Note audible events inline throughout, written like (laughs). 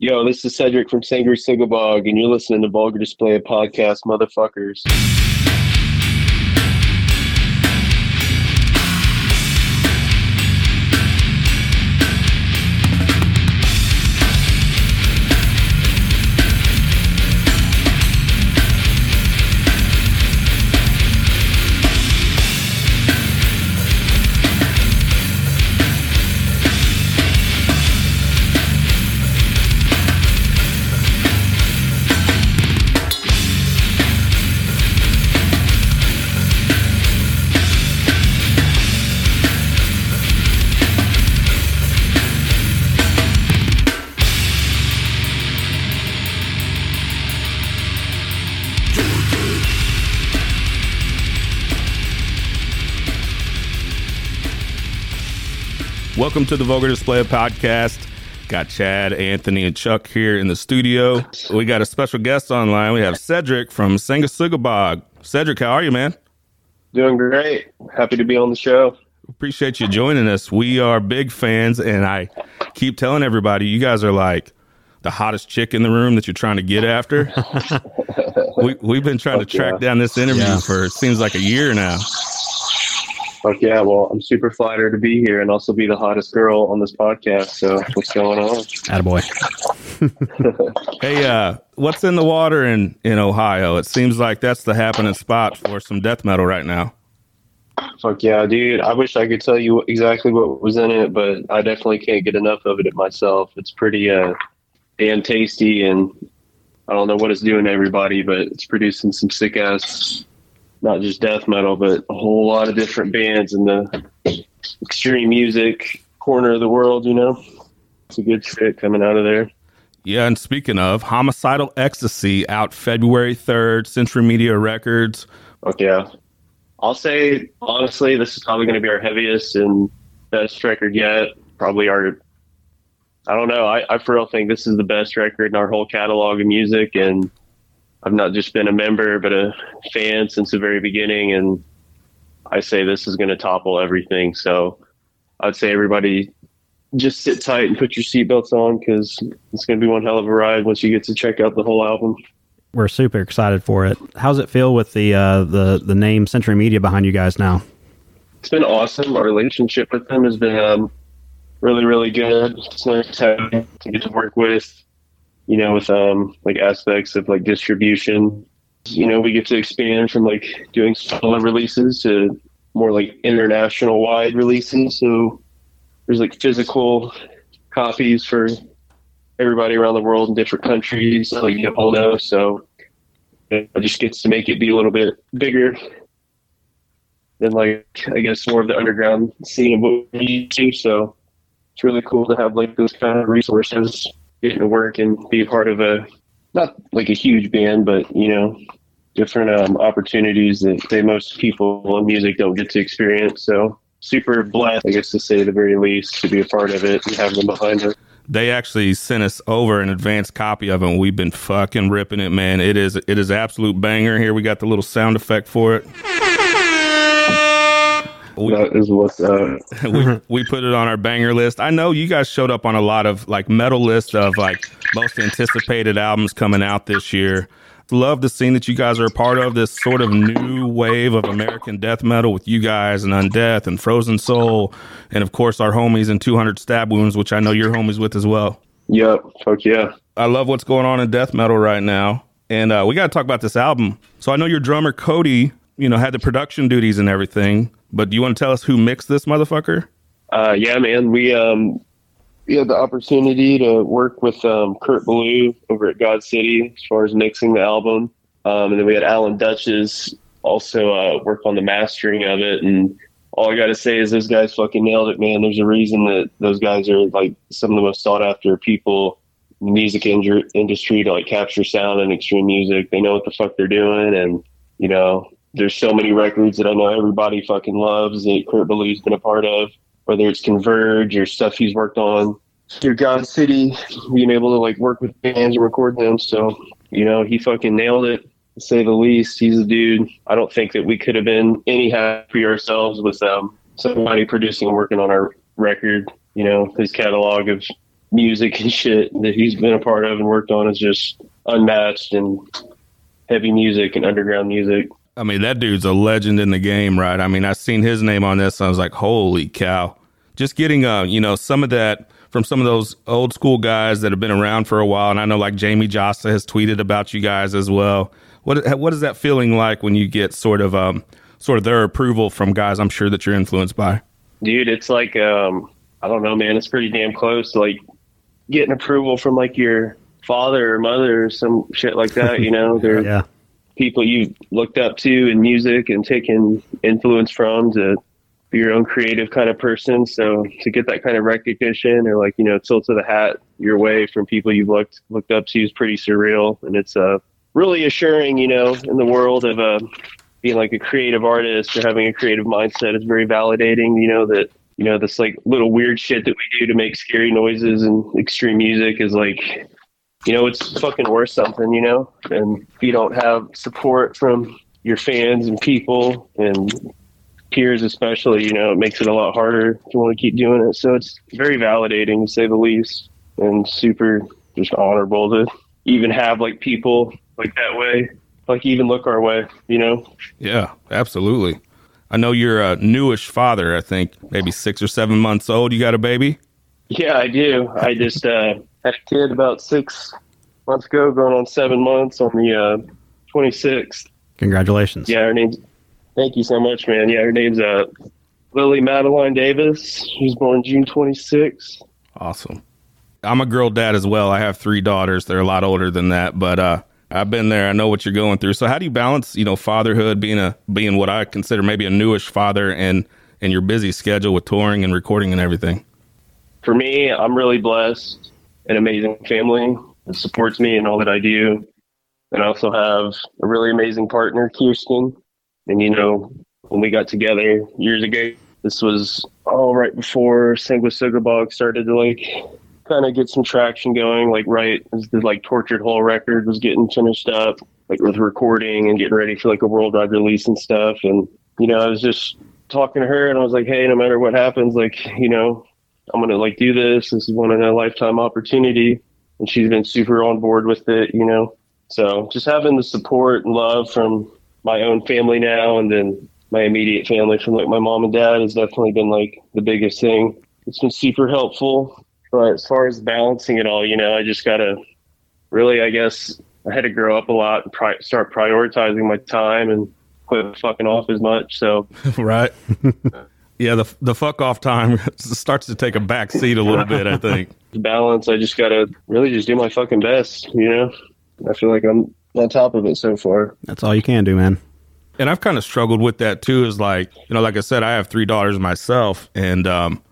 Yo, this is Cedric from Sanguisugabogg, and you're listening to Vulgar Display of Podcast, motherfuckers. Welcome to the Vulgar Display podcast. Got Chad, Anthony, and Chuck here in the studio. We got a special guest online. We have Cedric from Sanguisugabogg. Cedric, how are you, man? Doing great. Happy to be on the show. Appreciate you joining us. We are big fans, and I keep telling everybody, you guys are like the hottest chick in the room that you're trying to get after. (laughs) we, we've been trying to track yeah. down this interview Yeah. for it seems like a year now. Fuck yeah, well, I'm super flattered to be here and also be the hottest girl on this podcast. So, what's going on? Attaboy. (laughs) Hey, uh, what's in the water in, in Ohio? It seems like that's the happening spot for some death metal right now. Fuck yeah, dude. I wish I could tell you exactly what was in it, but I definitely can't get enough of it myself. It's pretty uh, damn tasty, and I don't know what it's doing to everybody, but it's producing some sick ass, not just death metal, but a whole lot of different bands in the extreme music corner of the world, you know? It's a good fit coming out of there. Yeah, and speaking of homicidal ecstasy, out February third, Century Media Records. Fuck yeah. I'll say honestly, this is probably going to be our heaviest and best record yet. Probably our. I don't know. I, I for real think this is the best record in our whole catalog of music, and I've not just been a member but a fan since the very beginning, and I say this is going to topple everything. So I'd say everybody just sit tight and put your seatbelts on because it's going to be one hell of a ride once you get to check out the whole album. We're super excited for it. How's it feel with the uh, the the name Century Media behind you guys now? it's been awesome. Our relationship with them has been um, really, really good. It's nice to, have, to get to work with, you know, with um, like aspects of like distribution. You know, we get to expand from like doing solo releases to more like international wide releases. So there's like physical copies for everybody around the world in different countries, like you all know. So it just gets to make it be a little bit bigger than like I guess more of the underground scene of what we to. So it's really cool to have like those kind of resources getting to work and be a part of a not like a huge band, but you know, different um, opportunities that most people in music don't get to experience. So super blessed, I guess to say the very least, to be a part of it and have them behind us. They actually sent us over an advanced copy of it, and we've been fucking ripping it, man. It is it is absolute banger. Here we got the little sound effect for it. We- That is what's uh, (laughs) we, we put it on our banger list. I know you guys showed up on a lot of like metal lists of like most anticipated albums coming out this year. Love the scene that you guys are a part of. This sort of new wave of American death metal with you guys and Undeath and Frozen Soul, and of course our homies in 200 Stab Wounds, which I know you're homies with as well. yep, fuck yeah. I love what's going on in death metal right now, and uh, we got to talk about this album. So I know your drummer Cody, you know, had the production duties and everything, but do you want to tell us who mixed this motherfucker? Uh, yeah, man. We um, we had the opportunity to work with um, Kurt Ballou over at God City as far as mixing the album, um, and then we had Alan Douches also uh, work on the mastering of it. And all I got to say is those guys fucking nailed it, man. There's a reason that those guys are like some of the most sought after people in the music inju- industry to like capture sound and extreme music. They know what the fuck they're doing, and you know. There's so many records that I know everybody fucking loves that Kurt Ballou's been a part of whether it's Converge or stuff he's worked on through God City, being able to like work with bands and record them. So, you know, he fucking nailed it, to say the least. He's a dude. I don't think that we could have been any happier ourselves with um, somebody producing and working on our record. You know, his catalog of music and shit that he's been a part of and worked on is just unmatched and heavy music and underground music. I mean, that dude's a legend in the game, right? I mean, I seen his name on this. I was like, holy cow! Just getting, uh, you know, some of that from some of those old school guys that have been around for a while, and I know like Jamey Jasta has tweeted about you guys as well. What what is that feeling like when you get sort of um sort of their approval from guys? I'm sure that you're influenced by. Dude, it's like um, I don't know, man. It's pretty damn close to like getting approval from like your father or mother or some shit like that. You know, (laughs) they're Yeah. People you looked up to in music and taken influence from to be your own creative kind of person. So to get that kind of recognition or like, you know, tilt of the hat your way from people you've looked looked up to is pretty surreal. And it's uh really assuring, you know, in the world of uh being like a creative artist or having a creative mindset is very validating, you know, that you know, this like little weird shit that we do to make scary noises and extreme music is like you know, it's fucking worth something, you know? And if you don't have support from your fans and people and peers especially, you know, it makes it a lot harder if you want to keep doing it. So it's very validating to say the least and super just honorable to even have like people like that way, like even look our way, you know? Yeah, absolutely. I know you're a newish father. I think maybe six or seven months old. You got a baby? Yeah, I do. I just uh, had a kid about six months ago, going on seven months on the uh, 26th. Congratulations. Yeah, her name's. Thank you so much, man. Yeah, her name's uh, Lily Madeline Davis. She was born June 26th. Awesome. I'm a girl dad as well. I have three daughters. They're a lot older than that, but uh, I've been there. I know what you're going through. So how do you balance, you know, fatherhood, being a being what I consider maybe a newish father, and and your busy schedule with touring and recording and everything? For me, I'm really blessed. An amazing family that supports me in all that I do, and I also have a really amazing partner, Kirsten. And you know, when we got together years ago, this was all right before Sanguisugabogg started to like kind of get some traction going, like right as the like Tortured Whole record was getting finished up, like with recording and getting ready for like a worldwide release and stuff. And you know, I was just talking to her, and I was like, hey, no matter what happens, like you know, I'm gonna like do this. This is one in a lifetime opportunity, and she's been super on board with it. You know, so just having the support and love from my own family now, and then my immediate family from like my mom and dad has definitely been like the biggest thing. It's been super helpful. But as far as balancing it all, you know, I just gotta really, I guess, I had to grow up a lot and pri- start prioritizing my time and quit fucking off as much. So (laughs) right. (laughs) yeah, the the fuck off time (laughs) starts to take a back seat a little bit. I (laughs) think. balance, I just gotta really just do my fucking best. You know, I feel like I'm on top of it so far. That's all you can do, man. And I've kind of struggled with that too. Is like, you know, like I said, I have three daughters myself, and um,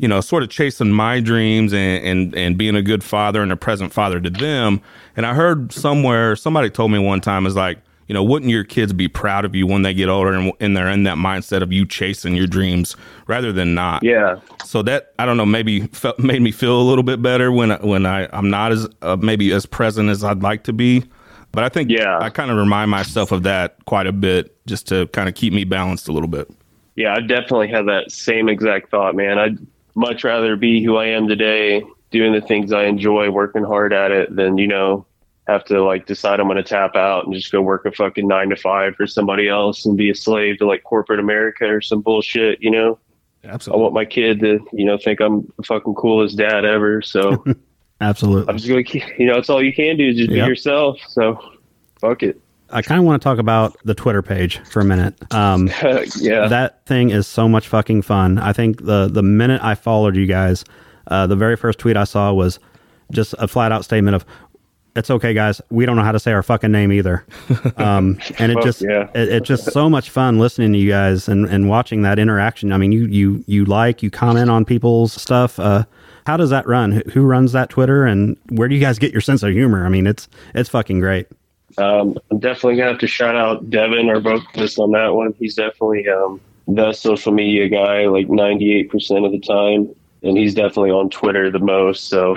you know, sort of chasing my dreams and, and and being a good father and a present father to them. And I heard somewhere somebody told me one time is like, you know, wouldn't your kids be proud of you when they get older and, and they're in that mindset of you chasing your dreams rather than not? Yeah, So that I don't know, maybe felt, made me feel a little bit better when I- when I I'm not as uh, maybe as present as I'd like to be. But I think Yeah. I kind of remind myself of that quite a bit just to kind of keep me balanced a little bit. yeah, I definitely had that same exact thought, man. I'd much rather be who I am today, doing the things I enjoy, working hard at it, than you know have to like decide I'm going to tap out and just go work a fucking nine to five for somebody else and be a slave to like corporate America or some bullshit. You know, Absolutely. I want my kid to you know think I'm the fucking coolest dad ever. So (laughs) Absolutely. I'm just gonna keep, you know, it's all you can do is just Yep. be yourself. So fuck it. I kind of want to talk about the Twitter page for a minute. Um, (laughs) yeah. that thing is so much fucking fun. I think the the minute I followed you guys, uh, the very first tweet I saw was just a flat out statement of, "It's okay, guys. We don't know how to say our fucking name either." (laughs) Um, and it just yeah. it, it's just so much fun listening to you guys and, and watching that interaction. I mean, you you you like you comment on people's stuff. Uh, how does that run? Who, runs that Twitter, and where do you guys get your sense of humor? I mean, it's it's fucking great. Um, I'm definitely gonna have to shout out Devin or both of us on that one. He's definitely um, the social media guy, like 98% of the time, and he's definitely on Twitter the most. So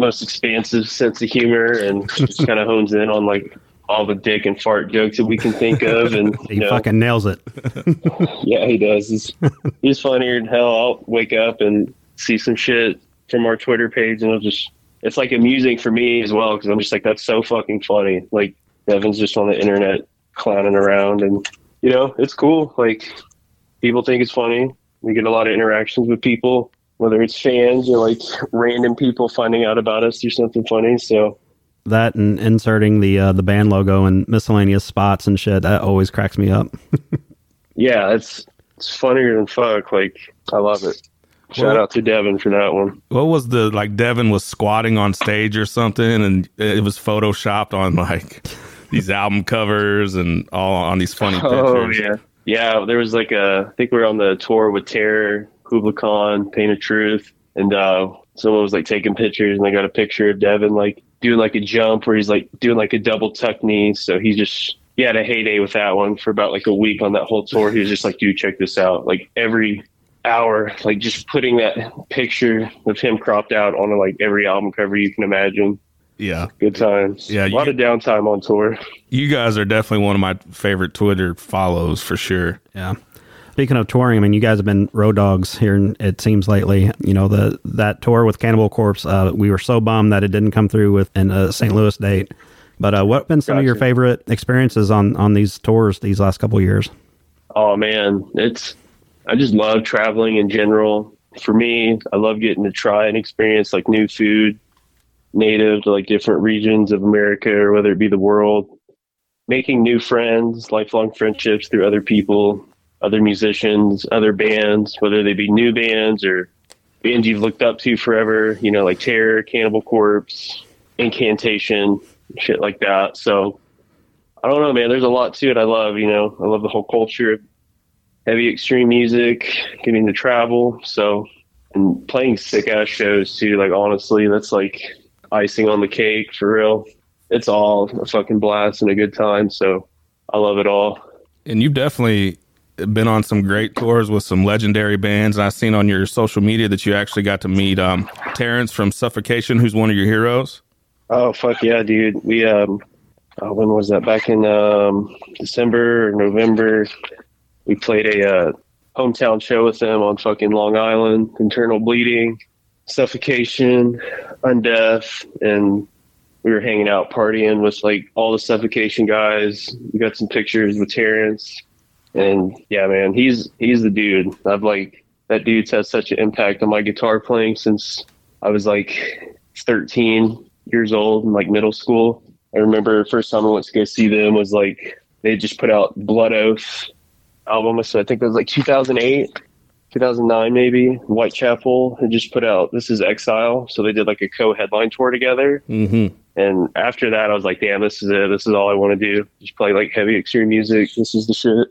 most expansive sense of humor, and just (laughs) kind of hones in on like all the dick and fart jokes that we can think of. And (laughs) He you know, fucking nails it. (laughs) yeah, he does. He's he's funnier than hell. I'll wake up and see some shit from our Twitter page, and was just it's like amusing for me as well because I'm just like that's so fucking funny. Like Devin's just on the internet clowning around, and you know it's cool. Like people think it's funny. We get a lot of interactions with people, whether it's fans or like (laughs) random people finding out about us through something funny. So that and inserting the uh, the band logo and miscellaneous spots and shit that always cracks me up. (laughs) yeah, it's it's funnier than fuck. Like I love it. Shout out to Devin for that one. What was the like? Devin was squatting on stage or something, and it was photoshopped on like these album covers and all on these funny (laughs) oh, pictures. Oh yeah, yeah. There was like a. I think we were on the tour with Terror, Kublai Khan, Pain of Truth, and uh, someone was like taking pictures, and they got a picture of Devin like doing like a jump where he's like doing like a double tuck knee. So he just he had a heyday with that one for about like a week on that whole tour. He was just like, dude, check this out. Like every hour, like just putting that picture of him cropped out on like every album cover you can imagine. Yeah. Good times. Yeah. A lot you, of downtime on tour. You guys are definitely one of my favorite Twitter follows for sure. Yeah. Speaking of touring, I mean, you guys have been road dogs here. It seems lately. You know, the that tour with Cannibal Corpse. Uh, we were so bummed that it didn't come through with an uh, St. Louis date. But uh, what have been some gotcha. of your favorite experiences on on these tours these last couple years? Oh man, it's I just love traveling in general. For me, I love getting to try and experience like new food, native to like different regions of America or whether it be the world. Making new friends, lifelong friendships through other people, other musicians, other bands, whether they be new bands or bands you've looked up to forever, you know, like Terror, Cannibal Corpse, Incantation, shit like that. So I don't know, man. There's a lot to it. I love, you know, I love the whole culture of heavy extreme music, getting to travel. So, and playing sick ass shows too. Like, honestly, that's like icing on the cake for real. It's all a fucking blast and a good time. So, I love it all. And you've definitely been on some great tours with some legendary bands. And I've seen on your social media that you actually got to meet um, Terrance from Suffocation, who's one of your heroes. Oh fuck yeah, dude! We um, uh, when was that? Back in um, December or November, we played a uh, hometown show with them on fucking Long Island. Internal bleeding, suffocation, undeath, and we were hanging out partying with like all the suffocation guys. We got some pictures with Terrance, and yeah, man, he's he's the dude. I've like that dude's had such an impact on my guitar playing since I was like 13 years old in like middle school. I remember first time I went to go see them was like they just put out Blood Oath album. So I think it was like 2008, 2009 maybe. Whitechapel had just put out This Is Exile, so they did like a co-headline tour together. Mm-hmm. And after that, I was like, damn, this is it. This is all I want to do. Just play like heavy extreme music. This is the shit.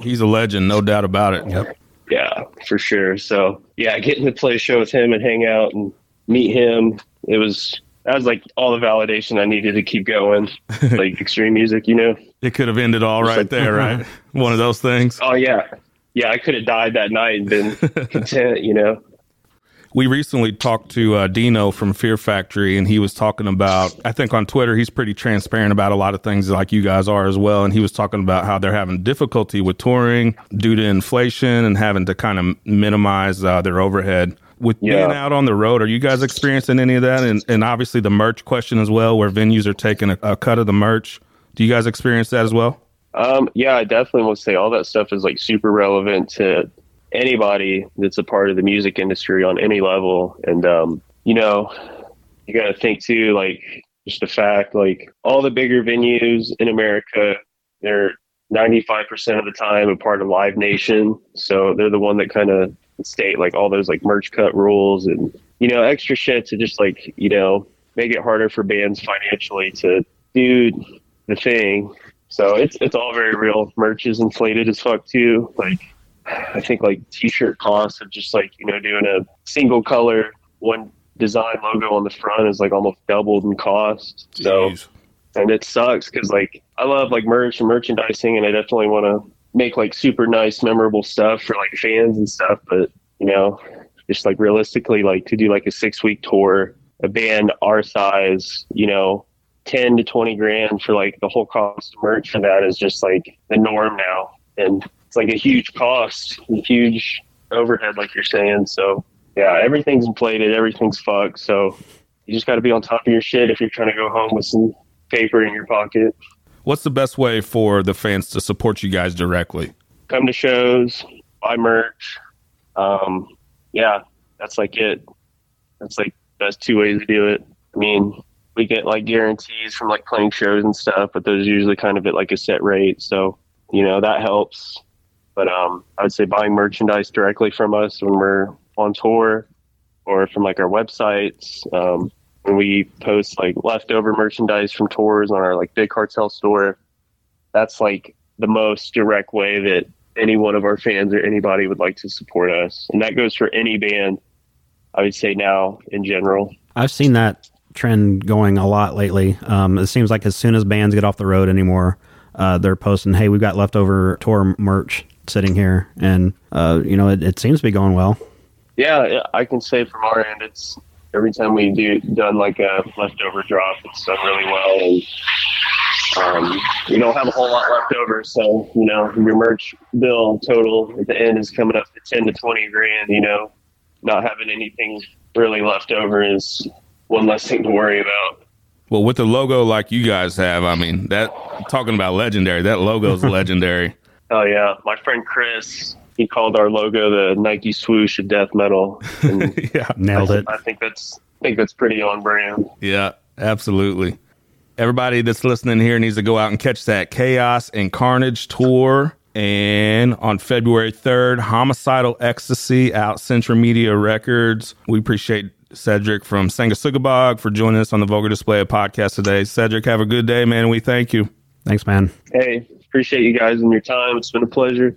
He's a legend, no doubt about it. Yep. Yeah, for sure. So yeah, getting to play a show with him and hang out and meet him, it was that was like all the validation I needed to keep going. (laughs) like extreme music, you know. It could have ended all right like, there, right? (laughs) One of those things. Oh yeah, yeah. I could have died that night and been (laughs) content, you know. We recently talked to uh, Dino from Fear Factory, and he was talking about. I think on Twitter, he's pretty transparent about a lot of things, like you guys are as well. And he was talking about how they're having difficulty with touring due to inflation and having to kind of minimize uh, their overhead with yeah. being out on the road, are you guys experiencing any of that? And, and obviously the merch question as well, where venues are taking a, a cut of the merch. Do you guys experience that as well? Um, yeah, I definitely would say all that stuff is like super relevant to anybody that's a part of the music industry on any level. And, um, you know, you got to think too, like just the fact, like all the bigger venues in America, they're 95% of the time a part of Live Nation. So they're the one that kind of state like all those like merch cut rules and you know extra shit to just like you know make it harder for bands financially to do the thing. So it's it's all very real. Merch is inflated as fuck too. Like I think like t-shirt costs of just like you know doing a single color one design logo on the front is like almost doubled in cost. So and it sucks because like I love like merch and merchandising and I definitely want to make like super nice, memorable stuff for like fans and stuff. But you know, just like realistically, like to do like a six week tour, a band our size, you know, ten to twenty grand for like the whole cost of merch for that is just like the norm now, and it's like a huge cost, a huge overhead, like you're saying. So yeah, everything's inflated, everything's fucked. So you just got to be on top of your shit if you're trying to go home with some paper in your pocket. What's the best way for the fans to support you guys directly? Come to shows, buy merch. Um, yeah, that's like it. That's like best two ways to do it. I mean, we get like guarantees from like playing shows and stuff, but those usually kind of at like a set rate. So, you know, that helps. But um, I would say buying merchandise directly from us when we're on tour or from like our websites. Um, when we post like leftover merchandise from tours on our like big cartel store, that's like the most direct way that any one of our fans or anybody would like to support us. And that goes for any band, I would say now in general. I've seen that trend going a lot lately. Um, it seems like as soon as bands get off the road anymore, uh, they're posting, "Hey, we've got leftover tour merch sitting here," and uh, you know, it, it, seems to be going well. Yeah, I can say from our end, it's every time we do done like a leftover drop, it's done really well, and um, we don't have a whole lot left over. So you know, your merch bill total at the end is coming up to ten to twenty grand. You know, not having anything really left over is one less thing to worry about. Well, with the logo like you guys have, I mean, that talking about legendary, that logo is (laughs) legendary. Oh yeah, my friend Chris, he called our logo the Nike swoosh of death metal. (laughs) yeah, nailed I, it. I think that's I think that's pretty on brand. Yeah, absolutely. Everybody that's listening here needs to go out and catch that Chaos and Carnage tour. And on February 3rd, Homicidal Ecstasy out Central Media Records. We appreciate Cedric from Sanguisugabogg for joining us on the Vulgar Display of podcast today. Cedric, have a good day, man. We thank you. Thanks, man. Hey, appreciate you guys and your time. It's been a pleasure.